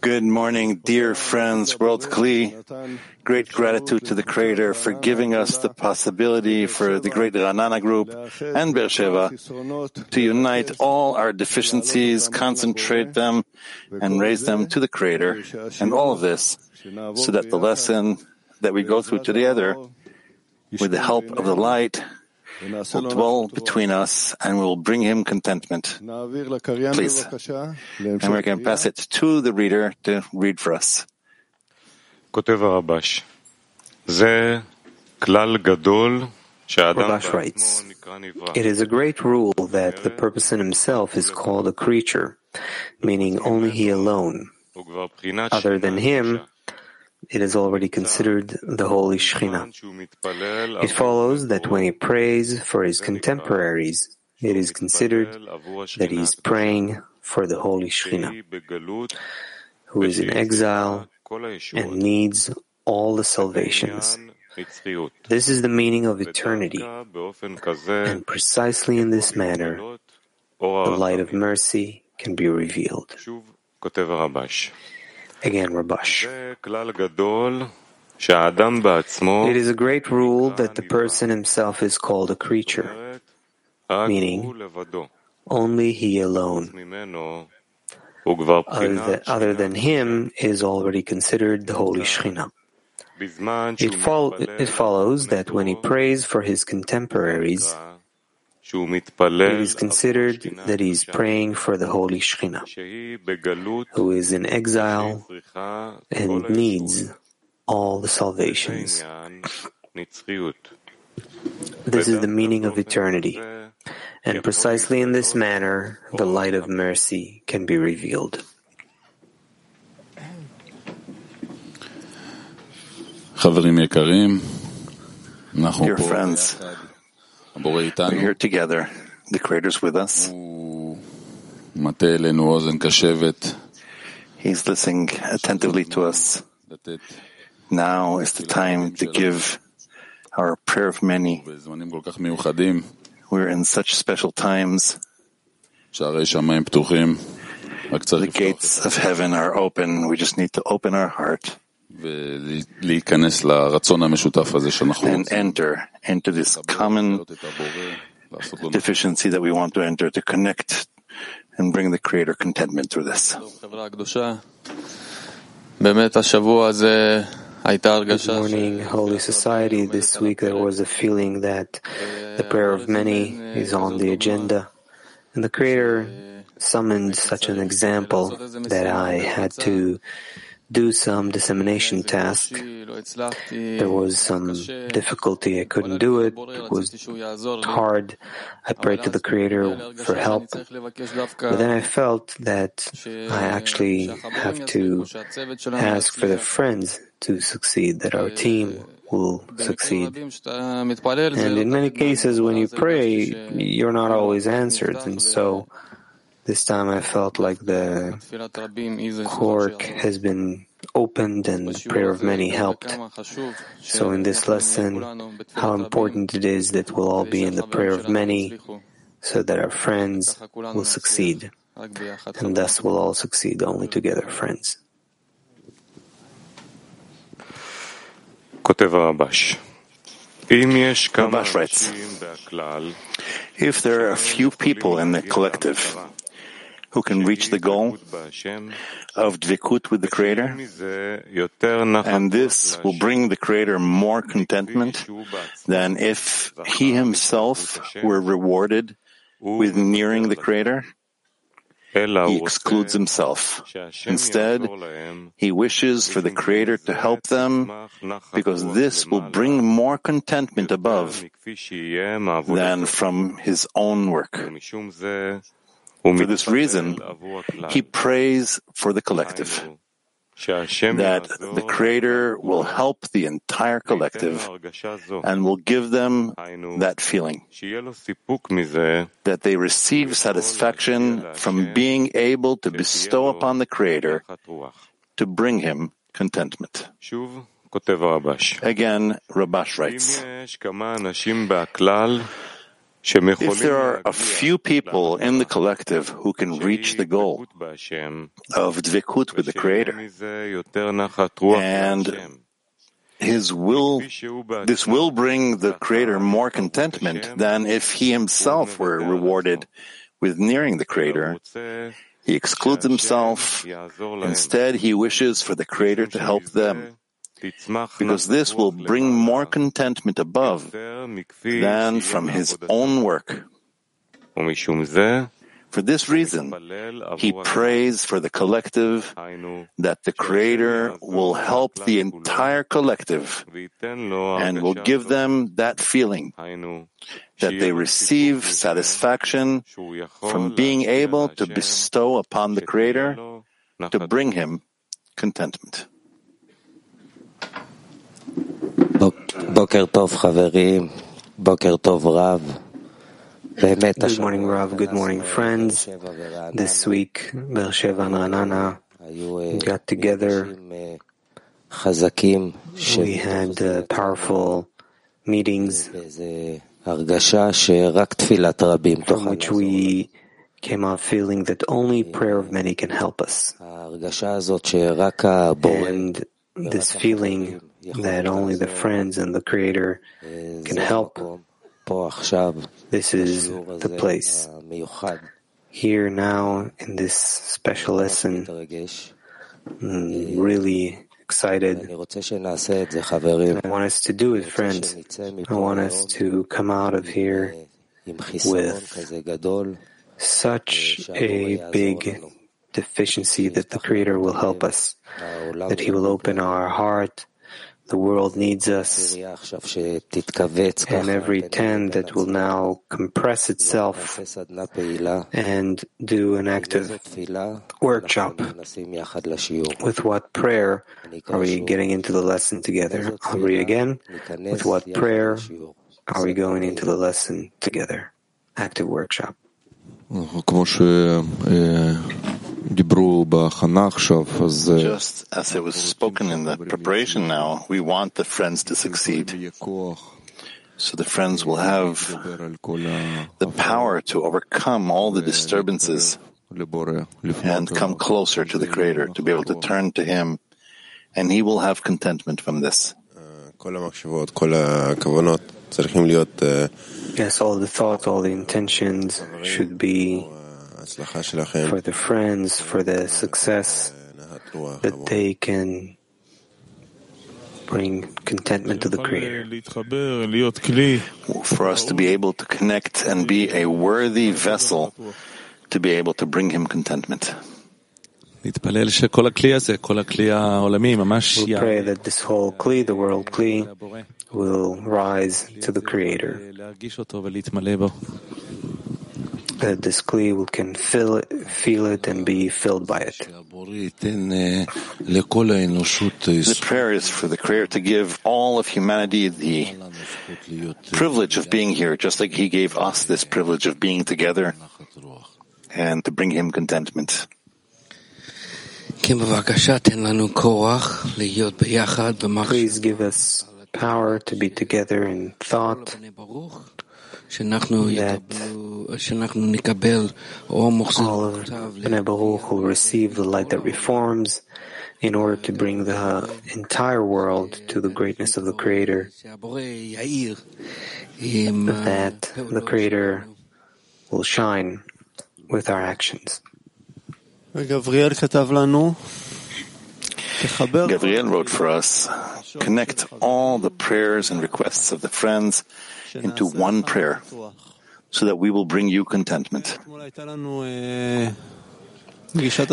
Good morning, dear friends, World Kli. Great gratitude to the Creator for giving us the possibility for the great Ra'anana group and Beersheba to unite all our deficiencies, concentrate them, and raise them to the Creator. And all of this so that the lesson that we go through together, with the help of the light, will dwell between us and will bring him contentment. Please. And going to pass it to the reader to read for us. Rabash writes, It is a great rule that the person himself is called a creature, meaning only he alone. Other than him, it is already considered the Holy Shekhinah. It follows that when he prays for his contemporaries, it is considered that he is praying for the Holy Shekhinah, who is in exile and needs all the salvations. This is the meaning of eternity, and precisely in this manner, the light of mercy can be revealed. Again, Rabash. It is a great rule that the person himself is called a creature, meaning only he alone. Other than, other than him is already considered the Holy Shekhinah. It, fol- it follows that when he prays for his contemporaries, it is considered that he is praying for the Holy Shekhinah, who is in exile and needs all the salvations. This is the meaning of eternity, and precisely in this manner the light of mercy can be revealed. Dear friends, we're here together. The Creator's with us. He's listening attentively to us. Now is the time to give our prayer of many. We're in such special times. The gates of heaven are open. We just need to open our heart and enter into this common deficiency that we want to enter to connect and bring the Creator contentment through this. Good morning, Holy Society. This week there was a feeling that the prayer of many is on the agenda, and the Creator summoned such an example that I had to do some dissemination task. There was some difficulty. I couldn't do it. It was hard. I prayed to the Creator for help. But then I felt that I actually have to ask for the friends to succeed, that our team will succeed. And in many cases, when you pray, you're not always answered. And so This time I felt like the cork has been opened and the prayer of many helped. So in this lesson, how important it is that we'll all be in the prayer of many so that our friends will succeed. And thus we'll all succeed only together, friends. Rabash writes, if there are a few people in the collective who can reach the goal of dvikut with the Creator, and this will bring the Creator more contentment than if he himself were rewarded with nearing the Creator. He excludes himself. Instead, he wishes for the Creator to help them because this will bring more contentment above than from his own work. For this reason, he prays for the collective that the Creator will help the entire collective and will give them that feeling, that they receive satisfaction from being able to bestow upon the Creator to bring him contentment. Again, Rabash writes, if there are a few people in the collective who can reach the goal of dvikut with the Creator, and his will, this will bring the Creator more contentment than if he himself were rewarded with nearing the Creator. He excludes himself. Instead, he wishes for the Creator to help them because this will bring more contentment above than from his own work. For this reason, he prays for the collective that the Creator will help the entire collective and will give them that feeling that they receive satisfaction from being able to bestow upon the Creator to bring him contentment. Good morning, Rav. Good morning, friends. This week, Beersheba and Ra'anana got together. We had uh, powerful meetings from which we came out feeling that only prayer of many can help us. And this feeling that only the friends and the Creator can help. This is the place. Here now in this special lesson, I'm really excited. I want us to do it, friends. I want us to come out of here with such a big deficiency that the Creator will help us, that He will open our heart, the world needs us, and every ten that will now compress itself and do an active workshop. With what prayer are we getting into the lesson together? I'll read again. With what prayer are we going into the lesson together? Active workshop. Mm-hmm. Just as it was spoken in the preparation now, we want the friends to succeed. So the friends will have the power to overcome all the disturbances and come closer to the Creator, to be able to turn to Him, and He will have contentment from this. Yes, all the thoughts, all the intentions should be for the friends, for the success, that they can bring contentment to the Creator. For us to be able to connect and be a worthy vessel to be able to bring Him contentment. We pray that this whole Kli, the world Kli, will rise to the Creator that this Kli will can feel it, feel it and be filled by it. The prayer is for the Creator to give all of humanity the privilege of being here, just like He gave us this privilege of being together and to bring him contentment. Please give us power to be together in thought, that all of Bnei Baruch will receive the light that reforms in order to bring the entire world to the greatness of the Creator, that the Creator will shine with our actions. Gabriel wrote for us, connect all the prayers and requests of the friends into one prayer so that we will bring you contentment.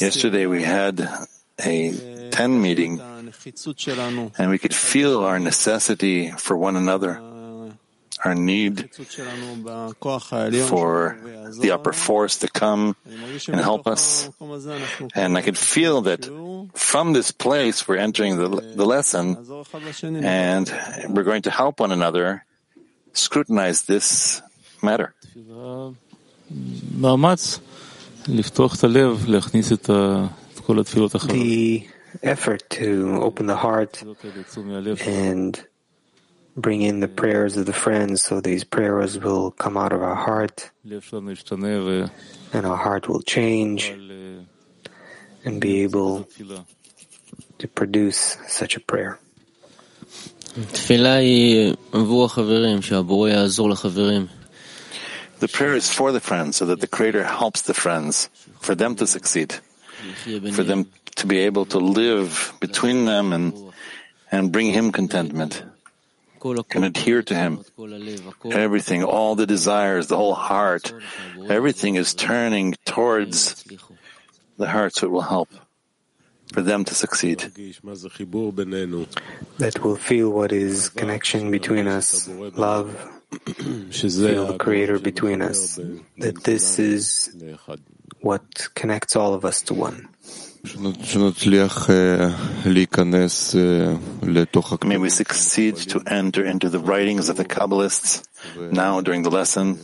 Yesterday we had a 10 meeting and we could feel our necessity for one another our need for the upper force to come and help us. And I could feel that from this place we're entering the, the lesson and we're going to help one another scrutinize this matter. The effort to open the heart and bring in the prayers of the friends so these prayers will come out of our heart. And our heart will change and be able to produce such a prayer. The prayer is for the friends so that the Creator helps the friends, for them to succeed, for them to be able to live between them and, and bring Him contentment can adhere to Him. Everything, all the desires, the whole heart, everything is turning towards the heart so it will help for them to succeed. That will feel what is connection between us, love, feel the Creator between us, that this is what connects all of us to one. May we succeed to enter into the writings of the Kabbalists now during the lesson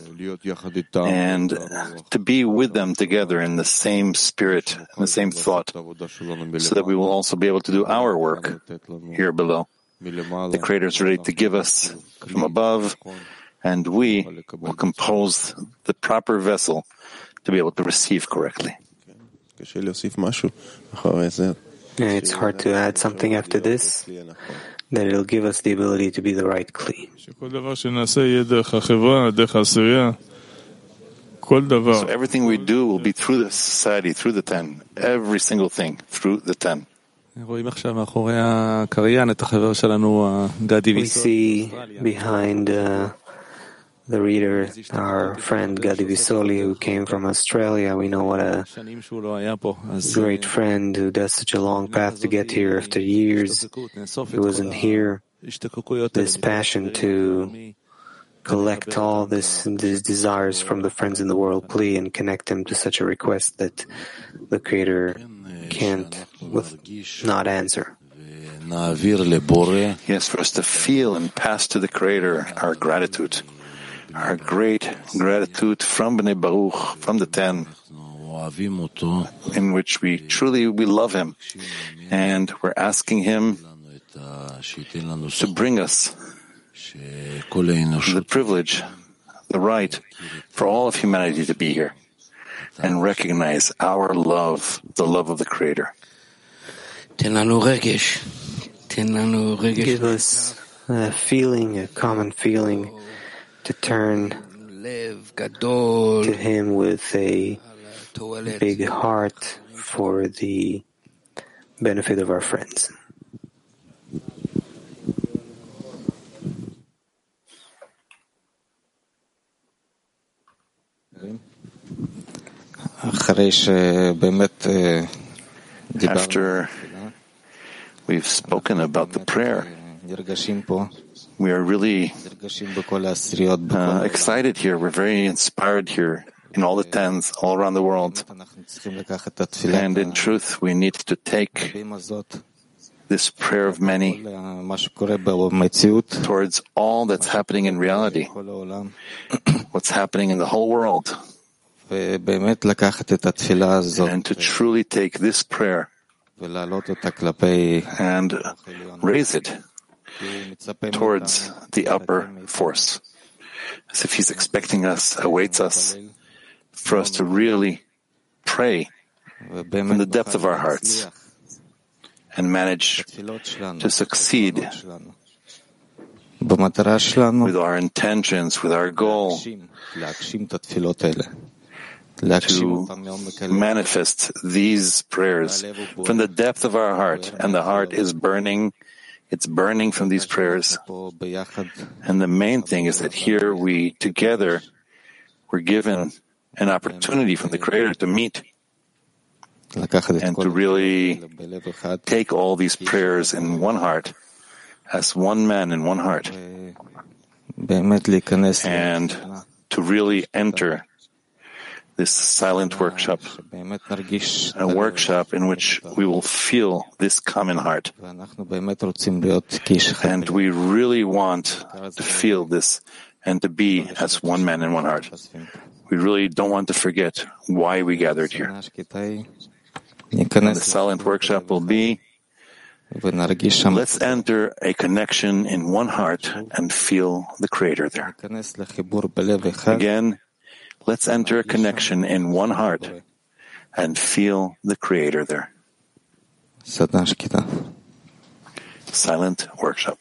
and to be with them together in the same spirit and the same thought so that we will also be able to do our work here below. The Creator is ready to give us from above and we will compose the proper vessel to be able to receive correctly. It's hard to add something after this, that it'll give us the ability to be the right Kli. So everything we do will be through the society, through the ten. Every single thing through the ten. We see behind uh, the reader, our friend Gadi Visoli, who came from Australia. We know what a great friend who does such a long path to get here after years. He wasn't here. This passion to collect all this these desires from the friends in the world Kli and connect them to such a request that the Creator can't with not answer. Yes, for us to feel and pass to the Creator our gratitude our great gratitude from Bnei Baruch, from the ten, in which we truly we love Him, and we're asking Him to bring us the privilege, the right for all of humanity to be here and recognize our love, the love of the Creator. Give us a feeling, a common feeling to turn to Him with a big heart for the benefit of our friends. After we've spoken about the prayer, we are really uh, excited here. We're very inspired here in all the tens all around the world. And in truth, we need to take this prayer of many towards all that's happening in reality, what's happening in the whole world. and to truly take this prayer and raise it towards the upper force, as if he's expecting us, awaits us, for us to really pray from the depth of our hearts and manage to succeed with our intentions, with our goal to manifest these prayers from the depth of our heart. And the heart is burning. It's burning from these prayers. And the main thing is that here we together were given an opportunity from the Creator to meet and to really take all these prayers in one heart, as one man in one heart, and to really enter this silent workshop, a workshop in which we will feel this common heart. And we really want to feel this and to be as one man in one heart. We really don't want to forget why we gathered here. And the silent workshop will be Let's enter a connection in one heart and feel the Creator there. Again, let's enter a connection in one heart and feel the Creator there. Silent workshop.